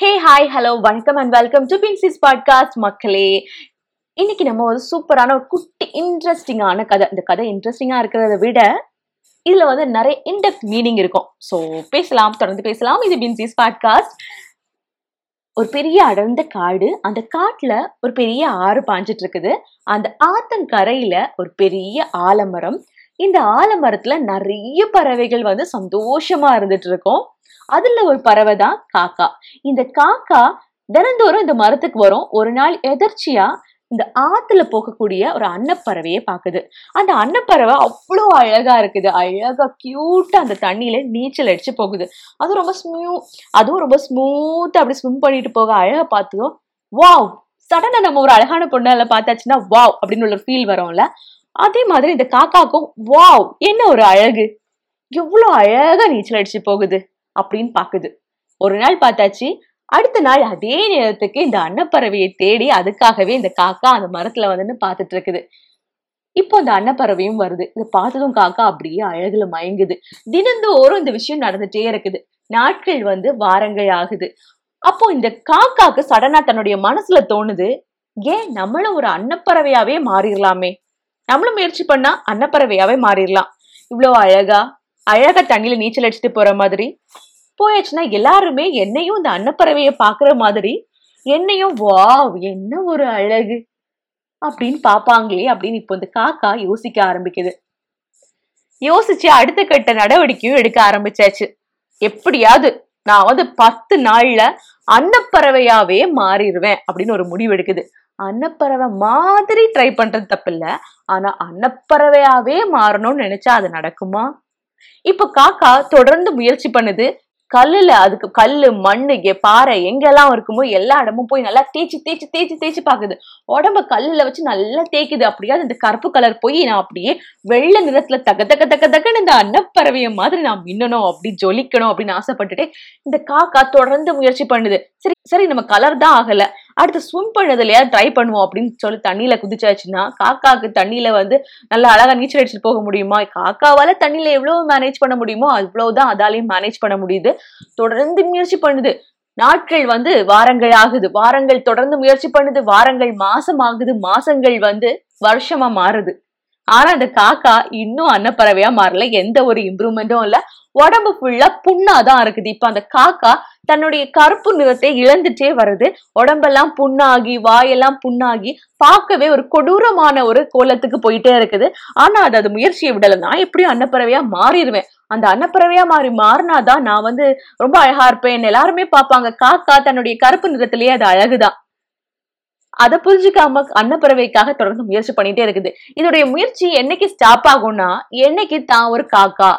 ஹே hi hello வணக்கம் and welcome to பின்சிஸ் podcast மக்களே. இன்னைக்கு நம்ம ஒரு சூப்பரான ஒரு குட்டி இன்ட்ரெஸ்டிங்கான கதை. இந்த கதை இன்ட்ரெஸ்டிங்கா இருக்கிறத விட இதுல வந்து நிறைய இன்டெப்த் மீனிங் இருக்கும். ஸோ பேசலாம் தொடர்ந்து பேசலாம். இது பின்சிஸ் பாட்காஸ்ட் ஒரு பெரிய அடர்ந்த காடு. அந்த காட்டுல ஒரு பெரிய ஆறு பாஞ்சிட்டு இருக்குது. அந்த ஆத்தங்கரையில ஒரு பெரிய ஆலமரம். இந்த ஆலமரத்துல நிறைய பறவைகள் வந்து சந்தோஷமா இருந்துட்டு இருக்கும் அதுல ஒரு பறவை தான் காக்கா. இந்த காக்கா தினந்தோறும் இந்த மரத்துக்கு வரும். ஒரு நாள் எதர்ச்சியா இந்த ஆத்துல போகக்கூடிய ஒரு அன்னப்பறவையை பாக்குது அந்த அன்னப்பறவை அவ்வளோ அழகா இருக்குது. அழகா கியூட்டா அந்த தண்ணியில நீச்சல் அடிச்சு போகுது. அதுவும் ரொம்ப ஸ்மூ அதுவும் ரொம்ப ஸ்மூத்தா அப்படி ஸ்விம் பண்ணிட்டு போக அழகா பார்த்துக்கோ வாவ் சடனா நம்ம ஒரு அழகான பொண்ணால பார்த்தாச்சுன்னா வாவ் அப்படின்னு ஒரு ஃபீல் வரும்ல. அதே மாதிரி இந்த காக்காக்கும் வாவ் என்ன ஒரு அழகு. எவ்வளோ அழகா நீச்சல் அடிச்சு போகுது அப்படின்னு பாக்குது. ஒரு நாள் பார்த்தாச்சு அடுத்த நாள் அதே நேரத்துக்கு இந்த அன்னப்பறவையை தேடி அதுக்காகவே இந்த காக்கா அந்த மரத்துல வந்துன்னு பார்த்துட்டு இருக்குது. இப்போ அந்த அன்னப்பறவையும் வருது. இதை பார்த்ததும் காக்கா அப்படியே அழகுல மயங்குது. தினந்தோறும் இந்த விஷயம் நடந்துட்டே இருக்குது. நாட்கள் வந்து வாரங்கள் ஆகுது. அப்போ இந்த காக்காக்கு சடனா தன்னுடைய மனசுல தோணுது ஏன் நம்மளும் ஒரு அன்னப்பறவையாவே மாறிடலாமே? நம்மளும் முயற்சி பண்ணா அன்னப்பறவையாவே மாறிடலாம். இவ்வளோ அழகா அழகா தண்ணியில நீச்சல் அடிச்சுட்டு போற மாதிரி. போயாச்சுன்னா எல்லாருமே என்னையும் இந்த அன்னப்பறவையை பாக்குற மாதிரி என்னையும் வாவ் என்ன ஒரு அழகு! அப்படின்னு பாப்பாங்களே அப்படின்னு இப்போ இந்த காக்கா யோசிக்க ஆரம்பிக்குது. யோசிச்சு அடுத்த கட்ட நடவடிக்கையும் எடுக்க ஆரம்பிச்சாச்சு. எப்படியாவது நான் வந்து பத்து நாள்ல அன்னப்பறவையாவே மாறிடுவேன் அப்படின்னு ஒரு முடிவு எடுக்குது. அன்னப்பறவை மாதிரி ட்ரை பண்றது தப்பில்ல. ஆனா அன்னப்பறவையாவே மாறணும்னு நினைச்சா அது நடக்குமா? இப்ப காக்கா தொடர்ந்து முயற்சி பண்ணுது. கல்லுல அதுக்கு கல்லு மண்ணு எ- பாறை எங்கெல்லாம் இருக்குமோ எல்லா இடமும் போய் நல்லா தேய்ச்சி தேய்ச்சி தேய்ச்சி தேய்ச்சி பாக்குது உடம்ப கல்லுல வச்சு நல்லா தேய்க்குது. அப்படியாவது இந்த கருப்பு கலர் போய் நான் அப்படியே வெள்ளை நிறத்துல தக்க தக்க தக்க தக்கன்னு இந்த அன்னப்பறவைய மாதிரி நான் மின்னணும் அப்படி ஜொலிக்கணும் அப்படின்னு ஆசைப்பட்டுட்டு இந்த காக்கா தொடர்ந்து முயற்சி பண்ணுது. சரி சரி நம்ம கலர் தான் ஆகல. அடுத்து ஸ்விம் பண்ணதுலையா ட்ரை பண்ணுவோம் அப்படின்னு சொல்லி தண்ணியில குதிச்சாச்சுன்னா காக்காக்கு தண்ணியில வந்து நல்லா அழகா நீச்சல் அடிச்சுட்டு போக முடியுமா? காக்காவால தண்ணியில எவ்வளவு மேனேஜ் பண்ண முடியுமோ அவ்வளவுதான் அதாலையும் மேனேஜ் பண்ண முடியுது. தொடர்ந்து முயற்சி பண்ணுது. நாட்கள் வந்து வாரங்கள் ஆகுது. வாரங்கள் தொடர்ந்து முயற்சி பண்ணுது. வாரங்கள் மாசம் ஆகுது. மாசங்கள் வந்து வருஷமா மாறுது. ஆனா அந்த காக்கா இன்னும் அன்னப்பறவையா மாறல. எந்த ஒரு இம்ப்ரூவ்மெண்ட்டும் இல்ல. உடம்பு ஃபுல்லா புண்ணாதான் இருக்குது. இப்ப அந்த காக்கா தன்னுடைய கருப்பு நிறத்தை இழந்துட்டே வருது. உடம்பெல்லாம் புண்ணாகி வாயெல்லாம் புண்ணாகி பார்க்கவே ஒரு கொடூரமான ஒரு கோலத்துக்கு போயிட்டே இருக்குது. ஆனா அது அது முயற்சியை விடல. நான் எப்படியும் அன்னப்பறவையா மாறிடுவேன். அந்த அன்னப்பறவையா மாறி மாறினாதான் நான் வந்து ரொம்ப அழகா இருப்பேன். எல்லாருமே பார்ப்பாங்க. காக்கா தன்னுடைய கருப்பு நிறத்திலேயே அது அழகுதான். அதை புரிஞ்சுக்காம அன்னப்பறவைக்காக தொடர்ந்து முயற்சி பண்ணிட்டே இருக்குது. இதோடைய முயற்சி என்னைக்கு ஸ்டாப் ஆகும்னா என்னைக்கு தான் ஒரு காக்கா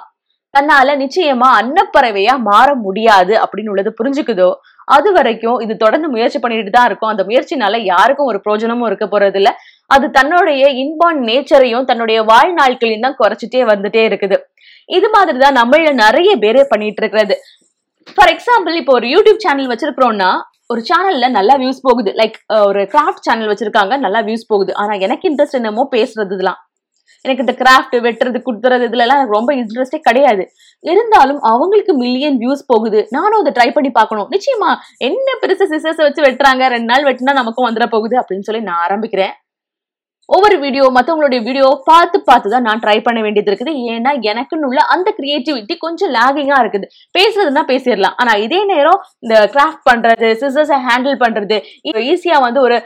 தன்னால நிச்சயமா அன்னப்பறவையா மாற முடியாது அப்படின்னு உள்ளது புரிஞ்சுக்குதோ அது வரைக்கும் இது தொடர்ந்து முயற்சி பண்ணிட்டு தான் இருக்கும். அந்த முயற்சினால யாருக்கும் ஒரு பிரயோஜனமும் இருக்க போறது இல்ல. அது தன்னுடைய இன்பான் நேச்சரையும் தன்னுடைய வாழ்நாட்களையும் தான் குறைச்சிட்டே வந்துட்டே இருக்குது. இது மாதிரி தான் நம்மள நிறைய பேரே பண்ணிட்டு இருக்கிறது. ஃபார் எக்ஸாம்பிள் இப்போ ஒரு யூடியூப் சேனல் வச்சிருக்கிறோம்னா ஒரு சேனல்ல நல்லா வியூஸ் போகுது. லைக் ஒரு கிராஃப்ட் சேனல் வச்சிருக்காங்க நல்லா வியூஸ் போகுது. ஆனா எனக்கு இன்ட்ரெஸ்ட் என்னமோ பேசுறது இதெல்லாம் எனக்கு இந்த கிராஃப்ட் வெட்டுறது குடுத்துறது இதுல எல்லாம் எனக்கு ரொம்ப இன்ட்ரெஸ்டே கிடையாது. இருந்தாலும் அவங்களுக்கு மில்லியன் வியூஸ் போகுது. நானும் அதை ட்ரை பண்ணி பார்க்கணும். நிச்சயமா என்ன பெருசு சிசர்ஸ் வச்சு வெட்டுறாங்க? ரெண்டு நாள் வெட்டினா நமக்கும் வந்துட போகுது அப்படின்னு சொல்லி நான் ஆரம்பிக்கிறேன். ஒவ்வொரு வீடியோ மற்றவங்களுடைய வீடியோ பார்த்து பார்த்து தான் நான் ட்ரை பண்ண வேண்டியது இருக்குது. ஏன்னா எனக்குன்னு உள்ள அந்த கிரியேட்டிவிட்டி கொஞ்சம் லாகிங்காக இருக்குது. பேசுறதுன்னா பேசிடலாம். ஆனால் இதே நேரம் இந்த கிராஃப்ட் பண்ணுறது சிசர்ஸை ஹேண்டில் பண்ணுறது ஈஸியாக வந்து ஒரு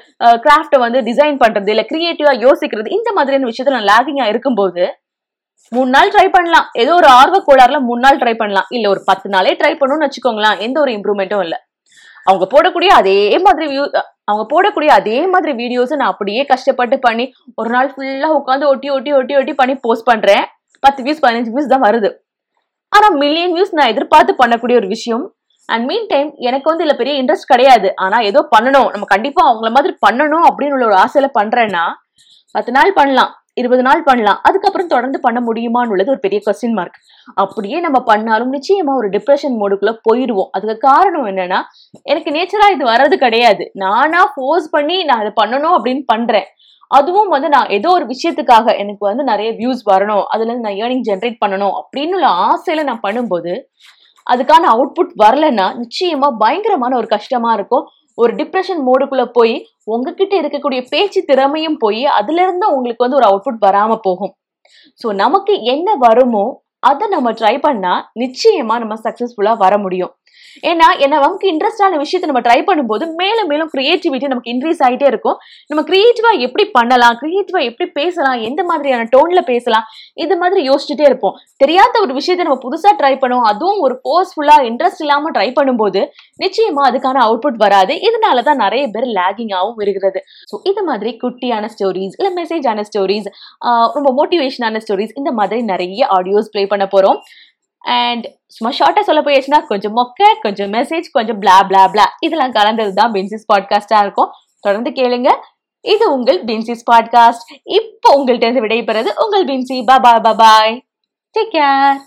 கிராஃப்டை வந்து டிசைன் பண்ணுறது இல்லை கிரியேட்டிவாக யோசிக்கிறது இந்த மாதிரியான விஷயத்தில் நான் லாகிங்காக இருக்கும்போது மூணு நாள் ட்ரை பண்ணலாம். ஏதோ ஒரு ஆர்வ கோளாறுல மூணு நாள் ட்ரை பண்ணலாம். இல்லை ஒரு பத்து நாளே ட்ரை பண்ணணும்னு வச்சுக்கோங்களேன். எந்த ஒரு இம்ப்ரூவ்மெண்ட்டும் இல்லை. அவங்க போடக்கூடிய அதே மாதிரி வியூ அவங்க போடக்கூடிய அதே மாதிரி வீடியோஸ் நான் அப்படியே கஷ்டப்பட்டு பண்ணி ஒரு நாள் ஃபுல்லா உட்காந்து ஒட்டி ஒட்டி ஒட்டி ஒட்டி பண்ணி போஸ்ட் பண்றேன். பத்து வியூஸ் பதினஞ்சு வியூஸ் தான் வருது. ஆனா மில்லியன் வியூஸ் நான் எதிர்பார்த்து பண்ணக்கூடிய ஒரு விஷயம். அண்ட் மீன் டைம் எனக்கு வந்து இதில் பெரிய இன்ட்ரெஸ்ட் கிடையாது. ஆனா ஏதோ பண்ணணும். நம்ம கண்டிப்பா அவங்கள மாதிரி பண்ணணும் அப்படின்னு உள்ள ஒரு ஆசையில பண்றேன்னா பத்து நாள் பண்ணலாம். இருபது நாள் பண்ணலாம். அதுக்கப்புறம் தொடர்ந்து பண்ண முடியுமான்னு உள்ளது ஒரு பெரிய கொஸ்டின் மார்க் அப்படியே நம்ம பண்ணாலும் நிச்சயமா ஒரு டிப்ரெஷன் மோடுக்குள்ள போயிடுவோம் அதுக்கு காரணம் என்னன்னா எனக்கு நேச்சரா இது வர்றது கிடையாது. நானா ஃபோர்ஸ் பண்ணி நான் அதை பண்ணணும் அப்படின்னு பண்றேன். அதுவும் வந்து நான் ஏதோ ஒரு விஷயத்துக்காக எனக்கு வந்து நிறைய வியூஸ் வரணும். அதுல இருந்து நான் ஏர்னிங் ஜென்ரேட் பண்ணணும் அப்படின்னு உள்ள ஆசையில நான் பண்ணும்போது அதுக்கான அவுட்புட் வரலன்னா நிச்சயமா பயங்கரமான ஒரு கஷ்டமா இருக்கும். ஒரு டிப்ரெஷன் மோடுக்குள்ள போய் உங்ககிட்ட இருக்கக்கூடிய பேச்சு திறமையும் போய் அதுல இருந்து உங்களுக்கு வந்து ஒரு அவுட்புட் வராம போகும். ஸோ நமக்கு என்ன வருமோ அதை நம்ம ட்ரை பண்ணா நிச்சயமா நம்ம சக்சஸ்ஃபுல்லா வர முடியும். ஏன்னா என்ன நமக்கு இன்ட்ரெஸ்டான விஷயத்தை நம்ம ட்ரை பண்ணும்போது மேலும் மேலும் கிரியேட்டிவிட்டி நமக்கு இன்க்ரீஸ் ஆகிட்டே இருக்கும். நம்ம கிரியேட்டிவா எப்படி பண்ணலாம் கிரியேட்டிவா எப்படி பேசலாம் எந்த மாதிரியான டோன்ல பேசலாம் இது மாதிரி யோசிச்சுட்டே இருப்போம். தெரியாத ஒரு விஷயத்தை நம்ம புதுசா ட்ரை பண்ணுவோம் அதுவும் ஒரு ஃபோர்ஸ்ஃபுல்லா இன்ட்ரெஸ்ட் இல்லாம ட்ரை பண்ணும்போது நிச்சயமா அதுக்கான அவுட்புட் வராது. இதனால தான் நிறைய பேர் லேகிங்காகவும் இருக்கிறது ஸோ இது மாதிரி குட்டியான ஸ்டோரிஸ் இல்லை மெசேஜான ஸ்டோரிஸ் ரொம்ப மோட்டிவேஷனான ஸ்டோரிஸ் இந்த மாதிரி நிறைய ஆடியோஸ் ப்ளே பண்ண போகிறோம் அண்ட் சும்மா ஷார்ட்டாக சொல்ல போயிடுச்சுன்னா கொஞ்சம் மொக்க கொஞ்சம் மெசேஜ் கொஞ்சம் பிளா பிளா பிளா இதெல்லாம் கலந்தது தான் பென்சிஸ் பாட்காஸ்டாக இருக்கும். தொடர்ந்து கேளுங்க. இது உங்கள் பின்சிஸ் பாட்காஸ்ட் இப்போ உங்கள்கிட்ட இருந்து விடைபெறது உங்கள் பின்சி பா பாய் டேக் கேர்